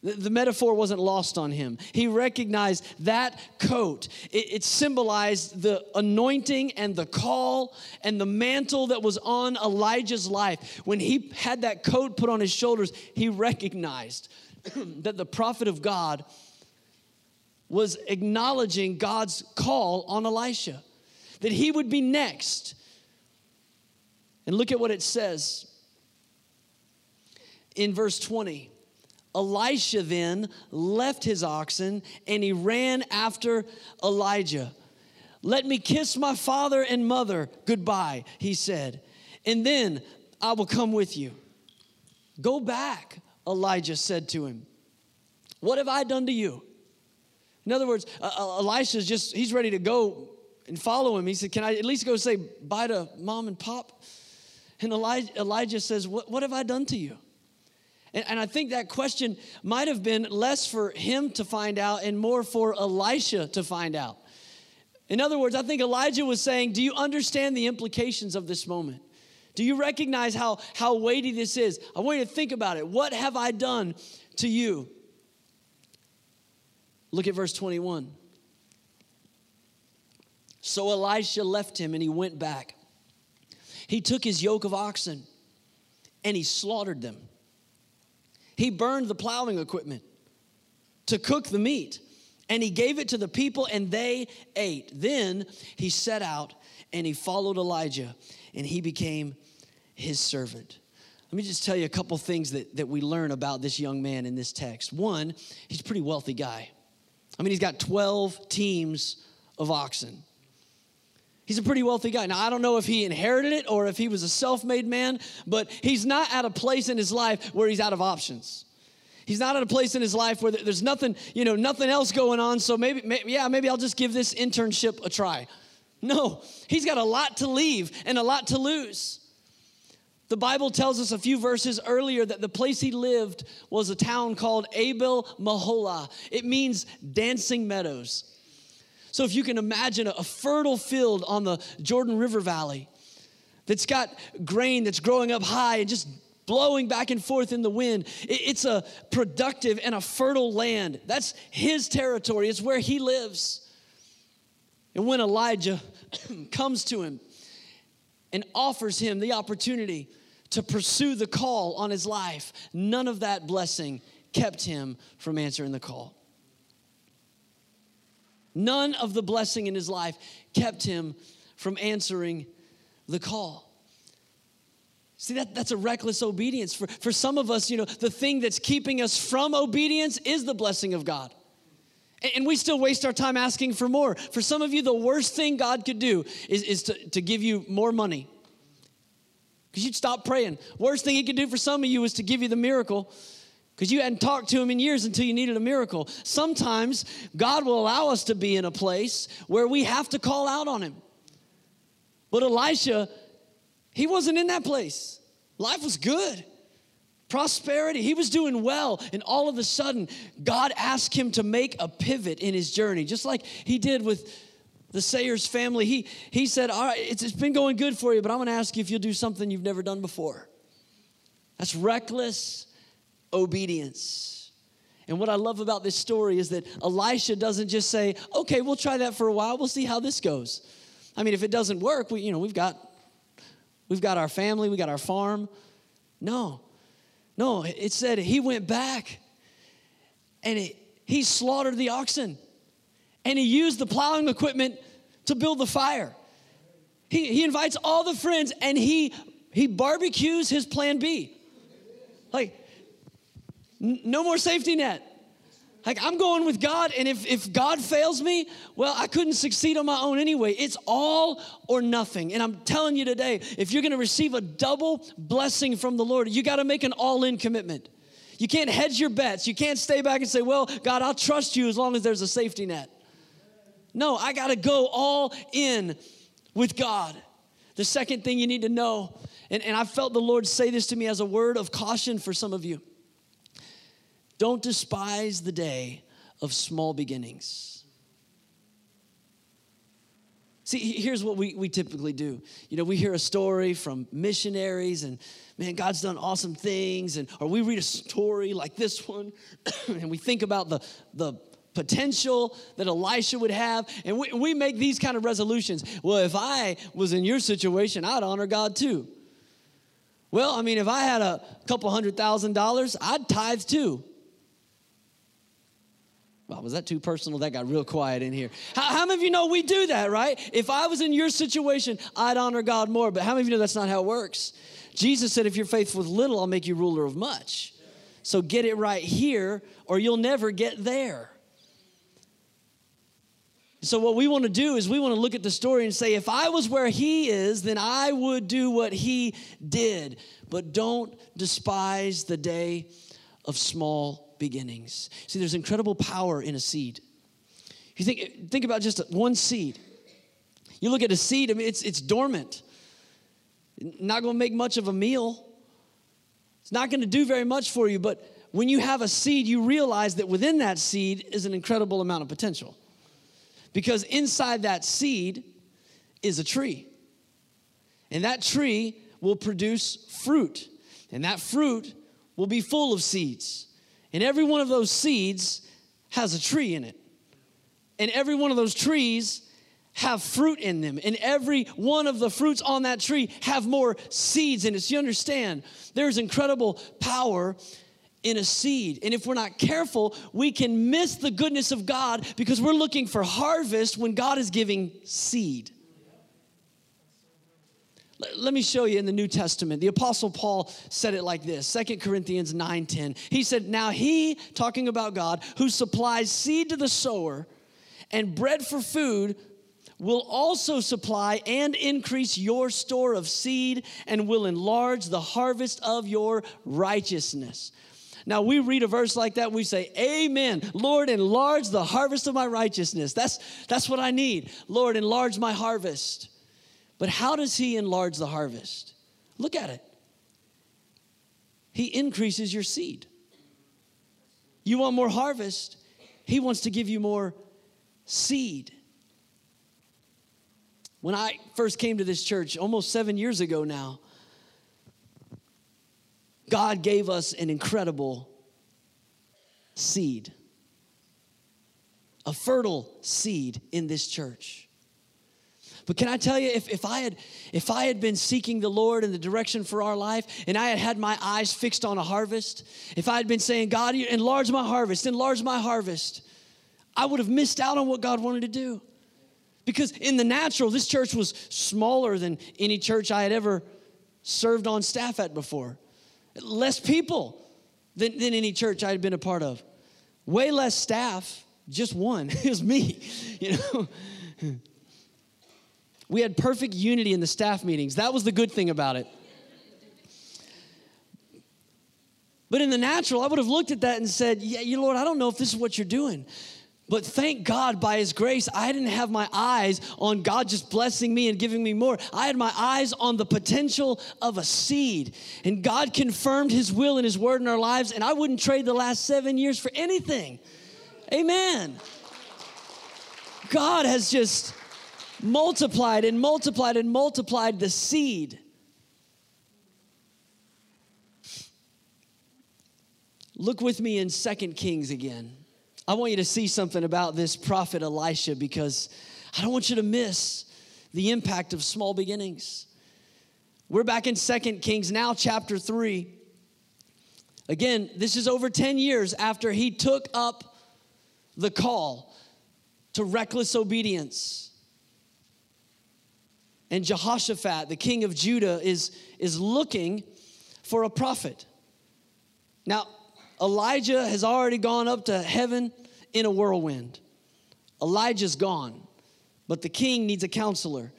The, metaphor wasn't lost on him. He recognized that coat. It, it, symbolized the anointing and the call and the mantle that was on Elijah's life. When he had that coat put on his shoulders, he recognized that the prophet of God was acknowledging God's call on Elisha, that he would be next. And look at what it says in verse 20. Elisha then left his oxen and he ran after Elijah. Let me kiss my father and mother goodbye, he said, and then I will come with you. Go back, Elijah said to him. What have I done to you? In other words, uh, uh Elisha's just, he's ready to go and follow him. He said, Can I at least go say bye to mom and pop? And Elijah, Elijah says, what, what have I done to you? And, and I think that question might have been less for him to find out and more for Elisha to find out. In other words, I think Elijah was saying, Do you understand the implications of this moment? Do you recognize how, how weighty this is? I want you to think about it. What have I done to you? Look at verse 21. So Elisha left him and he went back. He took his yoke of oxen and he slaughtered them. He burned the plowing equipment to cook the meat and he gave it to the people and they ate. Then he set out and he followed Elijah and he became his servant. Let me just tell you a couple things that, that we learn about this young man in this text. One, he's a pretty wealthy guy. I mean, he's got 12 teams of oxen. He's a pretty wealthy guy. Now, I don't know if he inherited it or if he was a self made man, but he's not at a place in his life where he's out of options. He's not at a place in his life where there's nothing, you know, nothing else going on. So maybe, maybe, yeah, maybe I'll just give this internship a try. No, he's got a lot to leave and a lot to lose. The Bible tells us a few verses earlier that the place he lived was a town called Abel Meholah. It means dancing meadows. So if you can imagine a fertile field on the Jordan River Valley that's got grain that's growing up high and just blowing back and forth in the wind, it's a productive and a fertile land. That's his territory, it's where he lives. And when Elijah comes to him and offers him the opportunity to pursue the call on his life, none of that blessing kept him from answering the call. None of the blessing in his life kept him from answering the call. See, that, that's a reckless obedience. For, for some of us, you know, the thing that's keeping us from obedience is the blessing of God. And, and we still waste our time asking for more. For some of you, the worst thing God could do is, is to, to give you more money because you'd stop praying. Worst thing he could do for some of you is to give you the miracle because you hadn't talked to him in years until you needed a miracle. Sometimes God will allow us to be in a place where we have to call out on him. But Elisha, he wasn't in that place. Life was good. Prosperity, he was doing well, and all of a sudden, God asked him to make a pivot in his journey, just like he did with the Sayers family, he, he said, All right, it's, it's been going good for you, but I'm going to ask you if you'll do something you've never done before. That's reckless obedience. And what I love about this story is that Elisha doesn't just say, Okay, we'll try that for a while, we'll see how this goes. I mean, if it doesn't work, we, you know, we've got we've got our family, we got our farm. No. No, it said he went back and it, he slaughtered the oxen and he used the plowing equipment to build the fire. He, he invites all the friends and he, he barbecues his plan B. Like, no more safety net. Like, I'm going with God, and if, if God fails me, well, I couldn't succeed on my own anyway. It's all or nothing. And I'm telling you today, if you're gonna receive a double blessing from the Lord, you gotta make an all in commitment. You can't hedge your bets. You can't stay back and say, well, God, I'll trust you as long as there's a safety net. No, I got to go all in with God. The second thing you need to know, and, and I felt the Lord say this to me as a word of caution for some of you don't despise the day of small beginnings. See, here's what we, we typically do. You know, we hear a story from missionaries and man, God's done awesome things, and or we read a story like this one, and we think about the, the potential that Elisha would have. And we, we make these kind of resolutions. Well, if I was in your situation, I'd honor God too. Well, I mean, if I had a couple hundred thousand dollars, I'd tithe too. Well, was that too personal? That got real quiet in here. How, how, many of you know we do that, right? If I was in your situation, I'd honor God more. But how many of you know that's not how it works? Jesus said, if you're faithful with little, I'll make you ruler of much. So get it right here, or you'll never get there. So, what we want to do is we want to look at the story and say, if I was where he is, then I would do what he did. But don't despise the day of small beginnings. See, there's incredible power in a seed. You think, think about just one seed. You look at a seed, I mean, it's, it's dormant, not going to make much of a meal. It's not going to do very much for you, but when you have a seed, you realize that within that seed is an incredible amount of potential. Because inside that seed is a tree. And that tree will produce fruit. And that fruit will be full of seeds. And every one of those seeds has a tree in it. And every one of those trees have fruit in them. And every one of the fruits on that tree have more seeds in it. So you understand, there's incredible power in a seed. And if we're not careful, we can miss the goodness of God because we're looking for harvest when God is giving seed. Let me show you in the New Testament. The apostle Paul said it like this, 2 Corinthians 9:10. He said, "Now he, talking about God, who supplies seed to the sower and bread for food, will also supply and increase your store of seed and will enlarge the harvest of your righteousness." Now we read a verse like that, we say, Amen. Lord, enlarge the harvest of my righteousness. That's, that's what I need. Lord, enlarge my harvest. But how does He enlarge the harvest? Look at it. He increases your seed. You want more harvest, He wants to give you more seed. When I first came to this church almost seven years ago now, God gave us an incredible seed, a fertile seed in this church. But can I tell you, if, if, I had, if I had been seeking the Lord in the direction for our life and I had had my eyes fixed on a harvest, if I had been saying, God, enlarge my harvest, enlarge my harvest, I would have missed out on what God wanted to do. Because in the natural, this church was smaller than any church I had ever served on staff at before less people than, than any church I had been a part of. Way less staff, just one. it was me, you know. We had perfect unity in the staff meetings. That was the good thing about it. But in the natural, I would have looked at that and said, Yeah, you Lord, I don't know if this is what you're doing. But thank God by His grace, I didn't have my eyes on God just blessing me and giving me more. I had my eyes on the potential of a seed. And God confirmed His will and His word in our lives, and I wouldn't trade the last seven years for anything. Amen. God has just multiplied and multiplied and multiplied the seed. Look with me in Second Kings again. I want you to see something about this prophet Elisha because I don't want you to miss the impact of small beginnings. We're back in Second Kings now, chapter 3. Again, this is over 10 years after he took up the call to reckless obedience. And Jehoshaphat, the king of Judah, is, is looking for a prophet. Now, Elijah has already gone up to heaven in a whirlwind. Elijah's gone, but the king needs a counselor.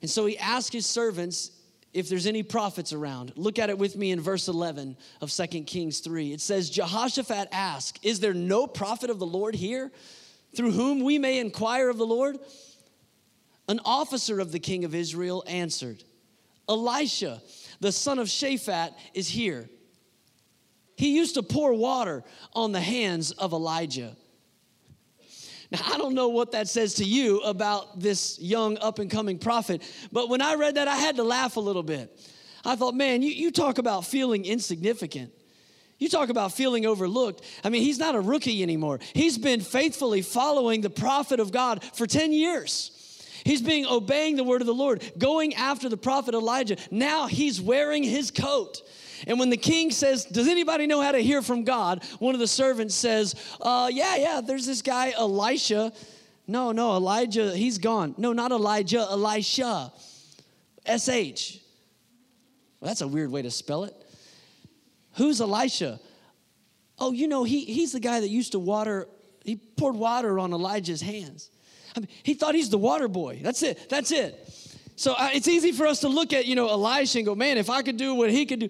And so he asks his servants if there's any prophets around. Look at it with me in verse 11 of 2 Kings 3. It says, Jehoshaphat asked, Is there no prophet of the Lord here through whom we may inquire of the Lord? An officer of the king of Israel answered, Elisha, the son of Shaphat, is here he used to pour water on the hands of Elijah. Now, I don't know what that says to you about this young up and coming prophet, but when I read that, I had to laugh a little bit. I thought, man, you, you talk about feeling insignificant. You talk about feeling overlooked. I mean, he's not a rookie anymore. He's been faithfully following the prophet of God for 10 years. He's being obeying the word of the Lord, going after the prophet Elijah. Now he's wearing his coat. And when the king says, Does anybody know how to hear from God? One of the servants says, uh, Yeah, yeah, there's this guy, Elisha. No, no, Elijah, he's gone. No, not Elijah, Elisha. S H. Well, that's a weird way to spell it. Who's Elisha? Oh, you know, he, he's the guy that used to water, he poured water on Elijah's hands. I mean, he thought he's the water boy. That's it. That's it. So uh, it's easy for us to look at, you know, Elisha and go, man, if I could do what he could do.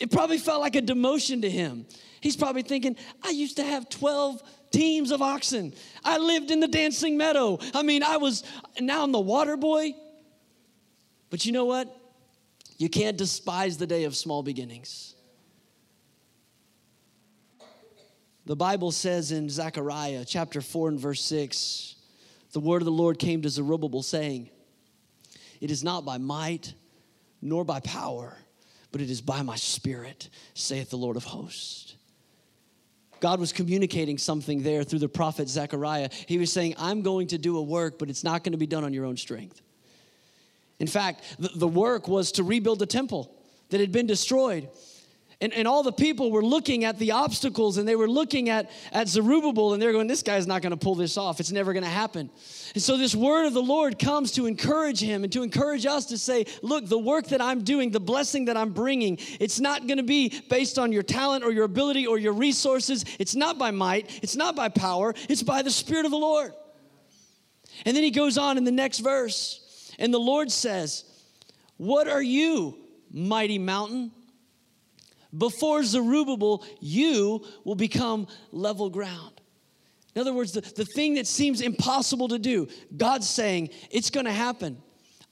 It probably felt like a demotion to him. He's probably thinking, I used to have 12 teams of oxen. I lived in the dancing meadow. I mean, I was, now I'm the water boy. But you know what? You can't despise the day of small beginnings. The Bible says in Zechariah chapter 4 and verse 6 the word of the Lord came to Zerubbabel saying, It is not by might nor by power, but it is by my spirit, saith the Lord of hosts. God was communicating something there through the prophet Zechariah. He was saying, I'm going to do a work, but it's not going to be done on your own strength. In fact, the, work was to rebuild the temple that had been destroyed. And, and all the people were looking at the obstacles and they were looking at, at Zerubbabel and they're going, This guy's not going to pull this off. It's never going to happen. And so this word of the Lord comes to encourage him and to encourage us to say, Look, the work that I'm doing, the blessing that I'm bringing, it's not going to be based on your talent or your ability or your resources. It's not by might, it's not by power, it's by the Spirit of the Lord. And then he goes on in the next verse, and the Lord says, What are you, mighty mountain? Before Zerubbabel, you will become level ground. In other words, the, the thing that seems impossible to do, God's saying, it's gonna happen.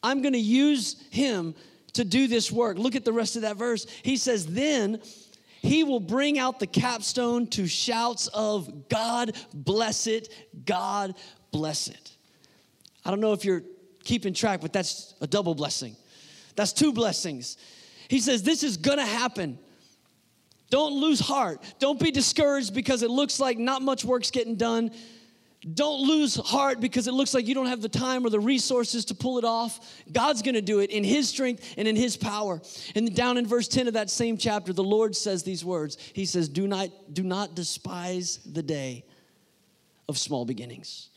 I'm gonna use him to do this work. Look at the rest of that verse. He says, Then he will bring out the capstone to shouts of God bless it, God bless it. I don't know if you're keeping track, but that's a double blessing. That's two blessings. He says, This is gonna happen. Don't lose heart. Don't be discouraged because it looks like not much work's getting done. Don't lose heart because it looks like you don't have the time or the resources to pull it off. God's going to do it in His strength and in His power. And down in verse 10 of that same chapter, the Lord says these words He says, Do not, do not despise the day of small beginnings.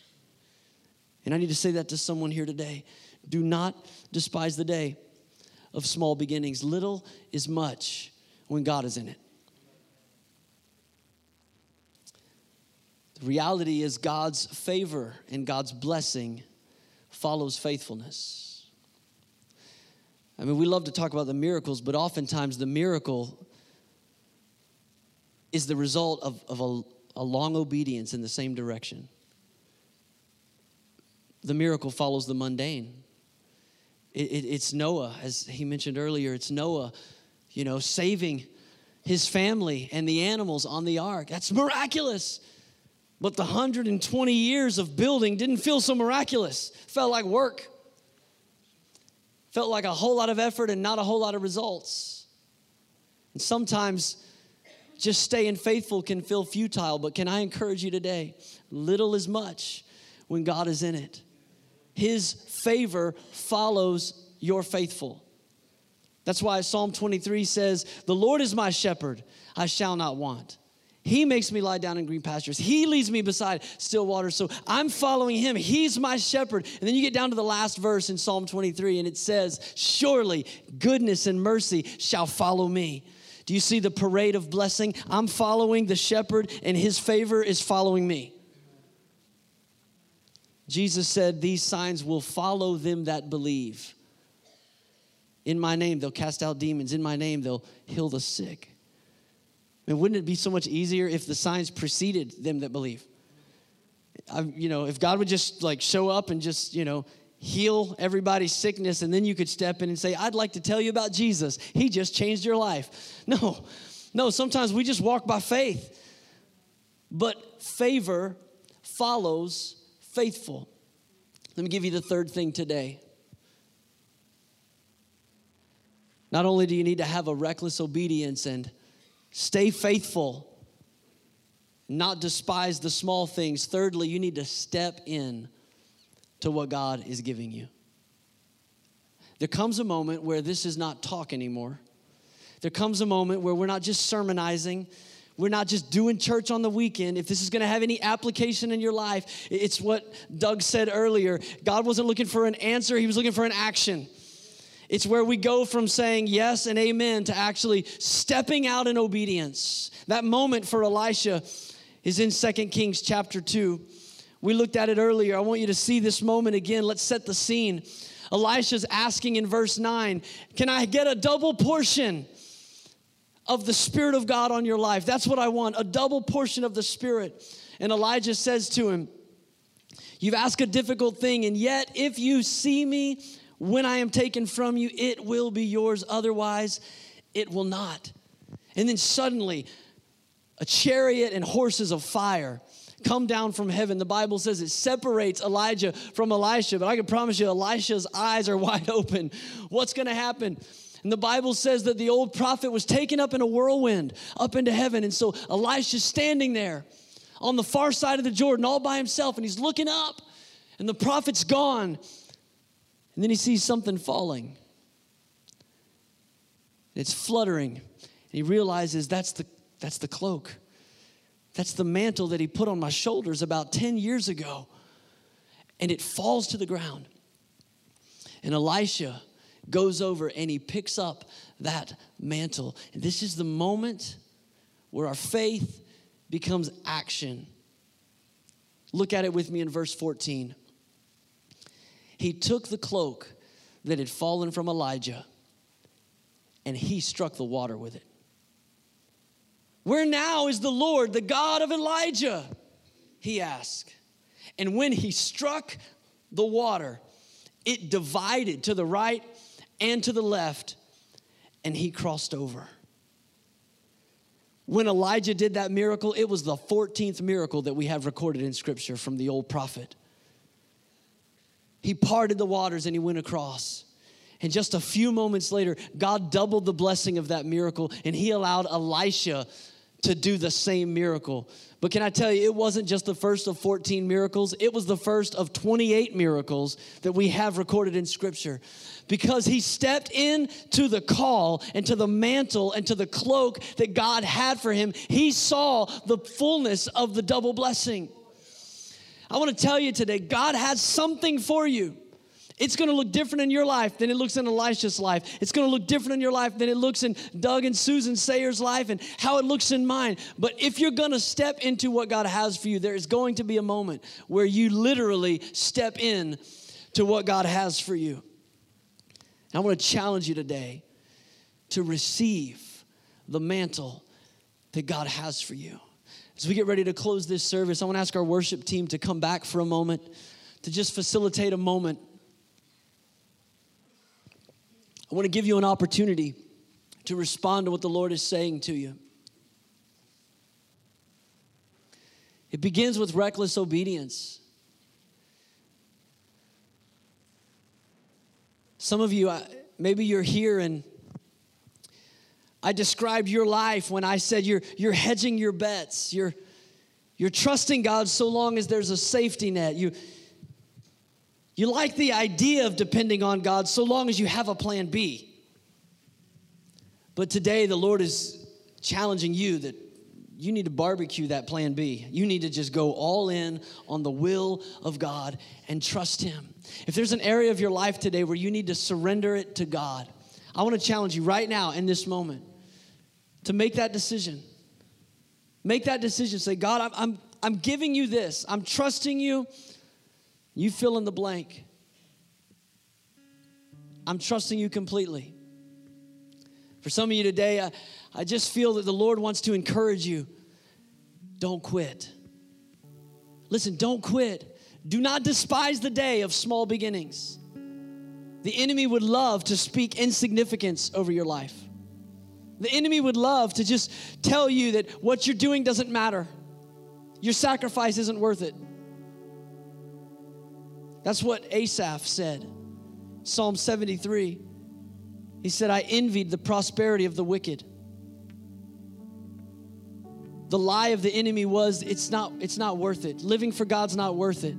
And I need to say that to someone here today. Do not despise the day of small beginnings. Little is much when God is in it. The reality is God's favor and God's blessing follows faithfulness. I mean, we love to talk about the miracles, but oftentimes the miracle is the result of, of a, a long obedience in the same direction. The miracle follows the mundane. It, it, it's Noah, as he mentioned earlier, it's Noah, you know, saving his family and the animals on the ark. That's miraculous. But the 120 years of building didn't feel so miraculous. Felt like work. Felt like a whole lot of effort and not a whole lot of results. And sometimes just staying faithful can feel futile, but can I encourage you today? Little is much when God is in it. His favor follows your faithful. That's why Psalm 23 says, The Lord is my shepherd, I shall not want. He makes me lie down in green pastures. He leads me beside still waters. So I'm following him. He's my shepherd. And then you get down to the last verse in Psalm 23, and it says, Surely goodness and mercy shall follow me. Do you see the parade of blessing? I'm following the shepherd, and his favor is following me. Jesus said, These signs will follow them that believe. In my name, they'll cast out demons. In my name, they'll heal the sick. And wouldn't it be so much easier if the signs preceded them that believe? I, you know, if God would just like show up and just, you know, heal everybody's sickness, and then you could step in and say, I'd like to tell you about Jesus. He just changed your life. No, no, sometimes we just walk by faith. But favor follows faithful. Let me give you the third thing today. Not only do you need to have a reckless obedience and Stay faithful, not despise the small things. Thirdly, you need to step in to what God is giving you. There comes a moment where this is not talk anymore. There comes a moment where we're not just sermonizing, we're not just doing church on the weekend. If this is going to have any application in your life, it's what Doug said earlier. God wasn't looking for an answer, He was looking for an action. It's where we go from saying yes and amen to actually stepping out in obedience. That moment for Elisha is in 2 Kings chapter 2 We looked at it earlier. I want you to see this moment again. Let's set the scene. Elisha's asking in verse 9, Can I get a double portion of the Spirit of God on your life? That's what I want, a double portion of the Spirit. And Elijah says to him, You've asked a difficult thing, and yet if you see me when I am taken from you, it will be yours. Otherwise, it will not. And then suddenly, a chariot and horses of fire come down from heaven. The Bible says it separates Elijah from Elisha, but I can promise you, Elisha's eyes are wide open. What's going to happen? And the Bible says that the old prophet was taken up in a whirlwind up into heaven. And so Elisha's standing there on the far side of the Jordan all by himself, and he's looking up, and the prophet's gone. And then he sees something falling. It's fluttering. And he realizes that's the, that's the cloak. That's the mantle that he put on my shoulders about 10 years ago. And it falls to the ground. And Elisha goes over and he picks up that mantle. And this is the moment where our faith becomes action. Look at it with me in verse 14. He took the cloak that had fallen from Elijah and he struck the water with it. Where now is the Lord, the God of Elijah? He asked. And when he struck the water, it divided to the right and to the left, and he crossed over. When Elijah did that miracle, it was the 14th miracle that we have recorded in Scripture from the old prophet. He parted the waters and he went across. And just a few moments later, God doubled the blessing of that miracle and he allowed Elisha to do the same miracle. But can I tell you, it wasn't just the first of 14 miracles, it was the first of 28 miracles that we have recorded in Scripture. Because he stepped into the call and to the mantle and to the cloak that God had for him, he saw the fullness of the double blessing. I want to tell you today, God has something for you. It's going to look different in your life than it looks in Elisha's life. It's going to look different in your life than it looks in Doug and Susan Sayer's life and how it looks in mine. But if you're going to step into what God has for you, there is going to be a moment where you literally step in to what God has for you. I want to challenge you today to receive the mantle that God has for you. As we get ready to close this service, I want to ask our worship team to come back for a moment to just facilitate a moment I want to give you an opportunity to respond to what the Lord is saying to you. It begins with reckless obedience. Some of you, maybe you're here and I described your life when I said you're, you're hedging your bets. You're, you're trusting God so long as there's a safety net. You, you like the idea of depending on God so long as you have a plan B. But today, the Lord is challenging you that you need to barbecue that plan B. You need to just go all in on the will of God and trust Him. If there's an area of your life today where you need to surrender it to God, I want to challenge you right now in this moment to make that decision. Make that decision. Say, God, I'm, I'm, I'm giving you this. I'm trusting you. You fill in the blank. I'm trusting you completely. For some of you today, I, I just feel that the Lord wants to encourage you. Don't quit. Listen, don't quit. Do not despise the day of small beginnings. The enemy would love to speak insignificance over your life. The enemy would love to just tell you that what you're doing doesn't matter. Your sacrifice isn't worth it. That's what Asaph said. Psalm 73. He said, I envied the prosperity of the wicked. The lie of the enemy was it's not, it's not worth it. Living for God's not worth it.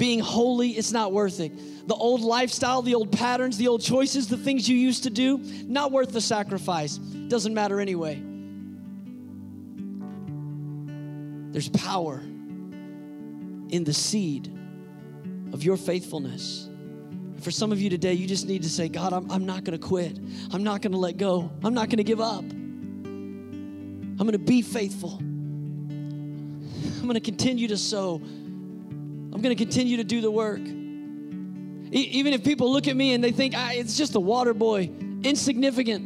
Being holy, it's not worth it. The old lifestyle, the old patterns, the old choices, the things you used to do, not worth the sacrifice. Doesn't matter anyway. There's power in the seed of your faithfulness. For some of you today, you just need to say, God, I'm, I'm not going to quit. I'm not going to let go. I'm not going to give up. I'm going to be faithful. I'm going to continue to sow I'm going to continue to do the work. E- even if people look at me and they think ah, it's just a water boy, insignificant,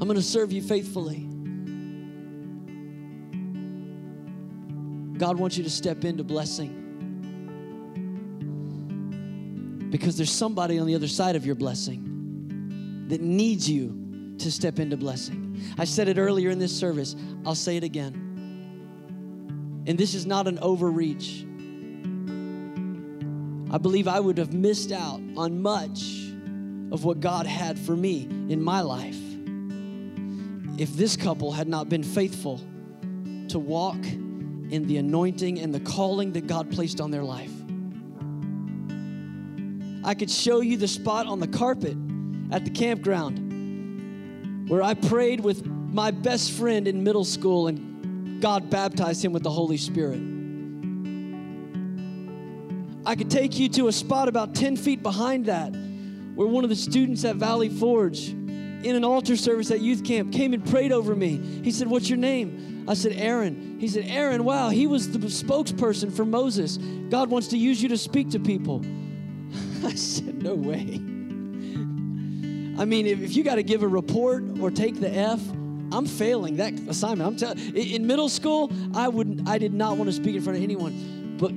I'm going to serve you faithfully. God wants you to step into blessing. Because there's somebody on the other side of your blessing that needs you to step into blessing. I said it earlier in this service, I'll say it again. And this is not an overreach. I believe I would have missed out on much of what God had for me in my life if this couple had not been faithful to walk in the anointing and the calling that God placed on their life. I could show you the spot on the carpet at the campground where I prayed with my best friend in middle school and God baptized him with the Holy Spirit. I could take you to a spot about 10 feet behind that where one of the students at Valley Forge in an altar service at youth camp came and prayed over me. He said, What's your name? I said, Aaron. He said, Aaron, wow, he was the spokesperson for Moses. God wants to use you to speak to people. I said, No way. I mean, if, you got to give a report or take the F, I'm failing that assignment. I'm telling in middle school, I wouldn't I did not want to speak in front of anyone. But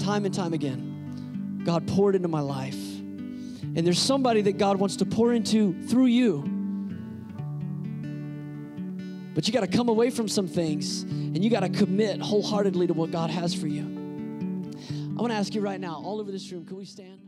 time and time again, God poured into my life. And there's somebody that God wants to pour into through you. But you got to come away from some things and you got to commit wholeheartedly to what God has for you. I want to ask you right now, all over this room, can we stand?